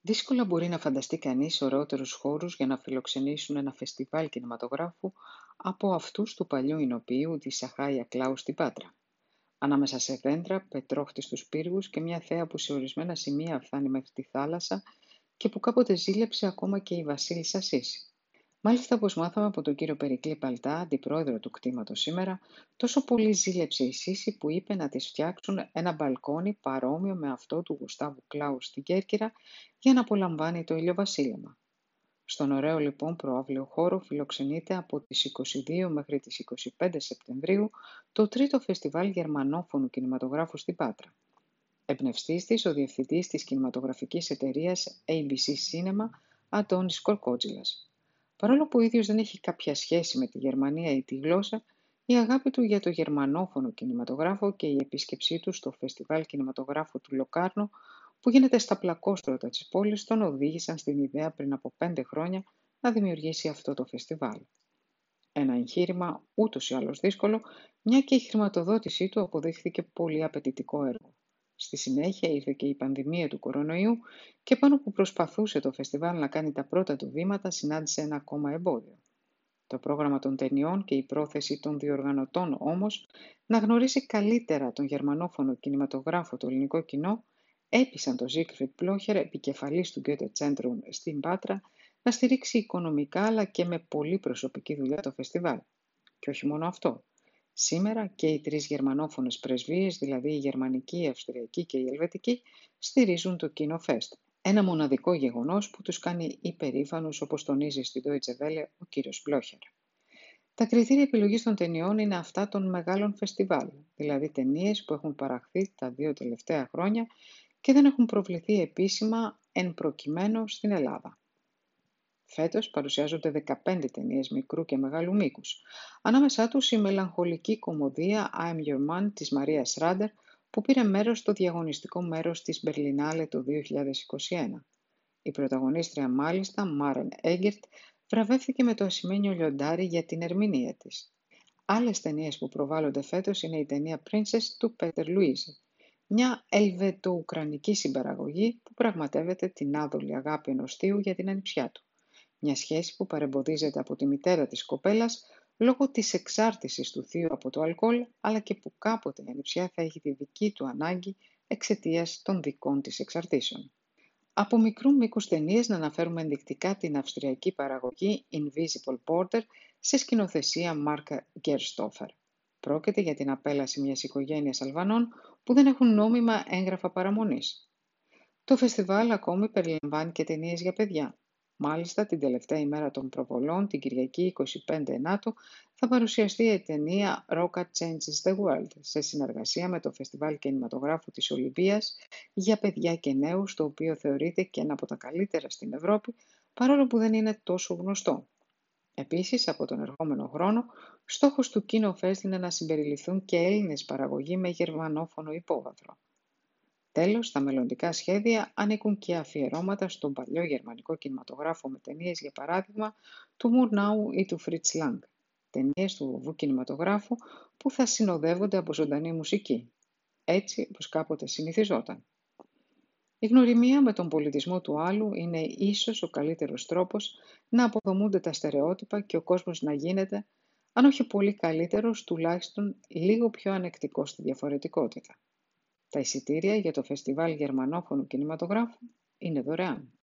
Δύσκολα μπορεί να φανταστεί κανείς ωραιότερους χώρους για να φιλοξενήσουν ένα φεστιβάλ κινηματογράφου από αυτούς του παλιού εινοποιείου της Σαχάια Κλάου στην Πάτρα. Ανάμεσα σε δέντρα, πετρόχτιστους πύργους και μια θέα που σε ορισμένα σημεία φτάνει μέχρι τη θάλασσα και που κάποτε ζήλεψε ακόμα και η βασίλισσα Σύση. Μάλιστα, όπως μάθαμε από τον κύριο Περικλή Παλτά, αντιπρόεδρο του κτήματος σήμερα, τόσο πολύ ζήλεψε η Σύση που είπε να της φτιάξουν ένα μπαλκόνι παρόμοιο με αυτό του Γουστάβου Κλάους στην Κέρκυρα για να απολαμβάνει το ηλιοβασίλεμα. Στον ωραίο λοιπόν προάβλιο χώρο φιλοξενείται από τις 22 μέχρι τις 25 Σεπτεμβρίου το τρίτο φεστιβάλ γερμανόφωνου κινηματογράφου στην Πάτρα. Εμπνευστής της ο διευθυντής της κινηματογραφικής εταιρείας ABC Cinema, Αντώνης Κορκότζηλας. Παρόλο που ο ίδιος δεν έχει κάποια σχέση με τη Γερμανία ή τη γλώσσα, η αγάπη του για το γερμανόφωνο κινηματογράφο και η επίσκεψή του στο Φεστιβάλ Κινηματογράφου του Λοκάρνο, που γίνεται στα πλακόστρωτα της πόλης, τον οδήγησαν στην ιδέα πριν από πέντε χρόνια να δημιουργήσει αυτό το φεστιβάλ. Ένα εγχείρημα ούτως ή άλλως δύσκολο, μια και η χρηματοδότησή του αποδείχθηκε πολύ απαιτητικό έργο. Στη συνέχεια ήρθε και η πανδημία του κορονοϊού και πάνω που προσπαθούσε το φεστιβάλ να κάνει τα πρώτα του βήματα συνάντησε ένα ακόμα εμπόδιο. Το πρόγραμμα των ταινιών και η πρόθεση των διοργανωτών όμως να γνωρίσει καλύτερα τον γερμανόφωνο κινηματογράφο το ελληνικό κοινό έπεισαν τον Ζίκφριτ Πλόχερ, επικεφαλής του Goethe Centrum στην Πάτρα, να στηρίξει οικονομικά αλλά και με πολύ προσωπική δουλειά το φεστιβάλ. Και όχι μόνο αυτό. Σήμερα και οι τρεις γερμανόφωνες πρεσβείες, δηλαδή η γερμανική, η αυστριακή και η ελβετική, στηρίζουν το Kinofest. Ένα μοναδικό γεγονός που τους κάνει υπερήφανους όπως τονίζει στη Deutsche Welle ο κύριος Μπλόχερ. Τα κριτήρια επιλογής των ταινιών είναι αυτά των μεγάλων φεστιβάλ, δηλαδή ταινίες που έχουν παραχθεί τα δύο τελευταία χρόνια και δεν έχουν προβληθεί επίσημα εν προκειμένου στην Ελλάδα. Φέτος παρουσιάζονται 15 ταινίες μικρού και μεγάλου μήκους. Ανάμεσά τους η μελαγχολική κομμωδία I'm Your Man της Μαρίας Ράντερ που πήρε μέρος στο διαγωνιστικό μέρος της Μπερλινάλε το 2021. Η πρωταγωνίστρια μάλιστα, Μάρεν Έγκερτ, βραβεύθηκε με το ασημένιο λιοντάρι για την ερμηνεία της. Άλλες ταινίες που προβάλλονται φέτος είναι η ταινία Princess του Πέτερ Λουίζε, μια ελβετο-ουκρανική συμπαραγωγή που πραγματεύεται την άδολη αγάπη ενός θείου για την ανιψιά του. Μια σχέση που παρεμποδίζεται από τη μητέρα της κοπέλας λόγω της εξάρτησης του θείου από το αλκοόλ, αλλά και που κάποτε η ανιψιά θα έχει τη δική του ανάγκη εξαιτίας των δικών της εξαρτήσεων. Από μικρού μήκους ταινίες να αναφέρουμε ενδεικτικά την αυστριακή παραγωγή Invisible Border σε σκηνοθεσία Μάρκα Gerstoffer. Πρόκειται για την απέλαση μιας οικογένειας Αλβανών που δεν έχουν νόμιμα έγγραφα παραμονής. Το φεστιβάλ ακόμη περιλαμβάνει και ταινίες για παιδιά, Μάλιστα, την τελευταία ημέρα των προβολών, την Κυριακή 25 Ενάτου, θα παρουσιαστεί η ταινία Rocket Changes the World σε συνεργασία με το Φεστιβάλ Κινηματογράφου της Ολυμπίας για παιδιά και νέους, το οποίο θεωρείται και ένα από τα καλύτερα στην Ευρώπη, παρόλο που δεν είναι τόσο γνωστό. Επίσης, από τον ερχόμενο χρόνο, στόχος του Kinofest είναι να συμπεριληφθούν και Έλληνες παραγωγοί με γερμανόφωνο υπόβαθρο. Τέλος, τα μελλοντικά σχέδια ανήκουν και αφιερώματα στον παλιό γερμανικό κινηματογράφο με ταινίες για παράδειγμα του Μουρνάου ή του Φριτς Λάγκ, ταινίες του βοβού κινηματογράφου που θα συνοδεύονται από ζωντανή μουσική, έτσι όπως κάποτε συνηθιζόταν. Η γνωριμία με τον πολιτισμό του άλλου είναι ίσως ο καλύτερος τρόπος να αποδομούνται τα στερεότυπα και ο κόσμος να γίνεται, αν όχι πολύ καλύτερος, τουλάχιστον λίγο πιο ανεκτικός στη διαφορετικότητα. Τα εισιτήρια για το Φεστιβάλ Γερμανόφωνου Κινηματογράφου είναι δωρεάν.